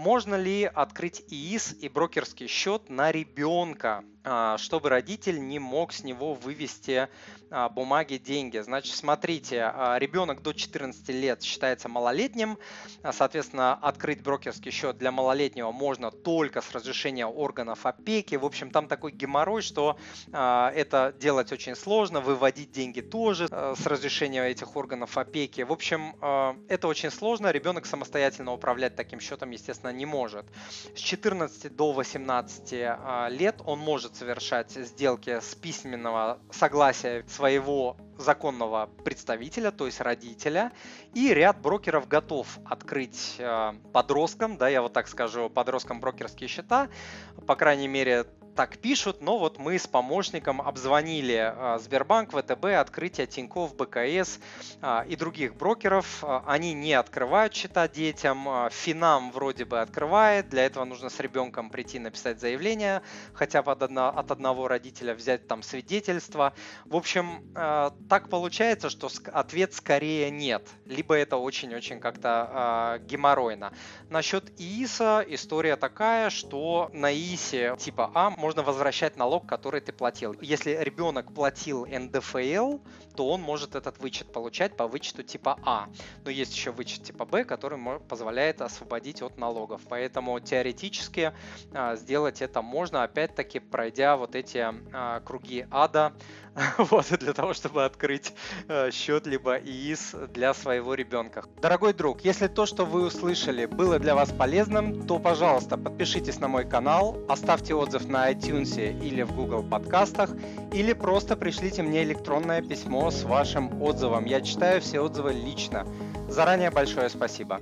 Можно ли открыть ИИС и брокерский счет на ребенка, а, чтобы родитель не мог с него вывести а, бумаги, деньги? Значит, смотрите, а, ребенок до 14 лет считается малолетним, соответственно, открыть брокерский счет для малолетнего можно только с разрешения органов опеки. В общем, там такой геморрой, что это делать очень сложно, выводить деньги тоже с разрешения этих органов опеки. В общем, это очень сложно, ребенок самостоятельно управлять таким счетом, естественно, естественно, не может. С 14 до 18 а, лет он может совершать сделки с письменного согласия своего законного представителя, то есть родителя, и ряд брокеров готов открыть э, подросткам, да, я вот так скажу, подросткам брокерские счета, по крайней мере, так пишут, но вот мы с помощником обзвонили э, Сбербанк, ВТБ, открытие Тинькофф, БКС э, и других брокеров. Э, они не открывают счета детям, Финам вроде бы открывает, для этого нужно с ребенком прийти написать заявление, хотя бы от, от одного родителя взять там свидетельство. В общем, так получается, что ответ скорее нет, либо это очень-очень как-то геморройно. Насчет ИИСа история такая, что на ИИСе типа А можно возвращать налог, который ты платил. Если ребенок платил НДФЛ, то он может этот вычет получать по вычету типа А. Но есть еще вычет типа Б, который позволяет освободить от налогов. Поэтому теоретически а, сделать это можно, опять-таки пройдя вот эти а, круги ада, вот, для того, чтобы открыть э, счет либо ИИС для своего ребенка. Дорогой друг, если то, что вы услышали, было для вас полезным, то, пожалуйста, подпишитесь на мой канал, оставьте отзыв на iTunes или в Google подкастах, или просто пришлите мне электронное письмо с вашим отзывом. Я читаю все отзывы лично. Заранее большое спасибо.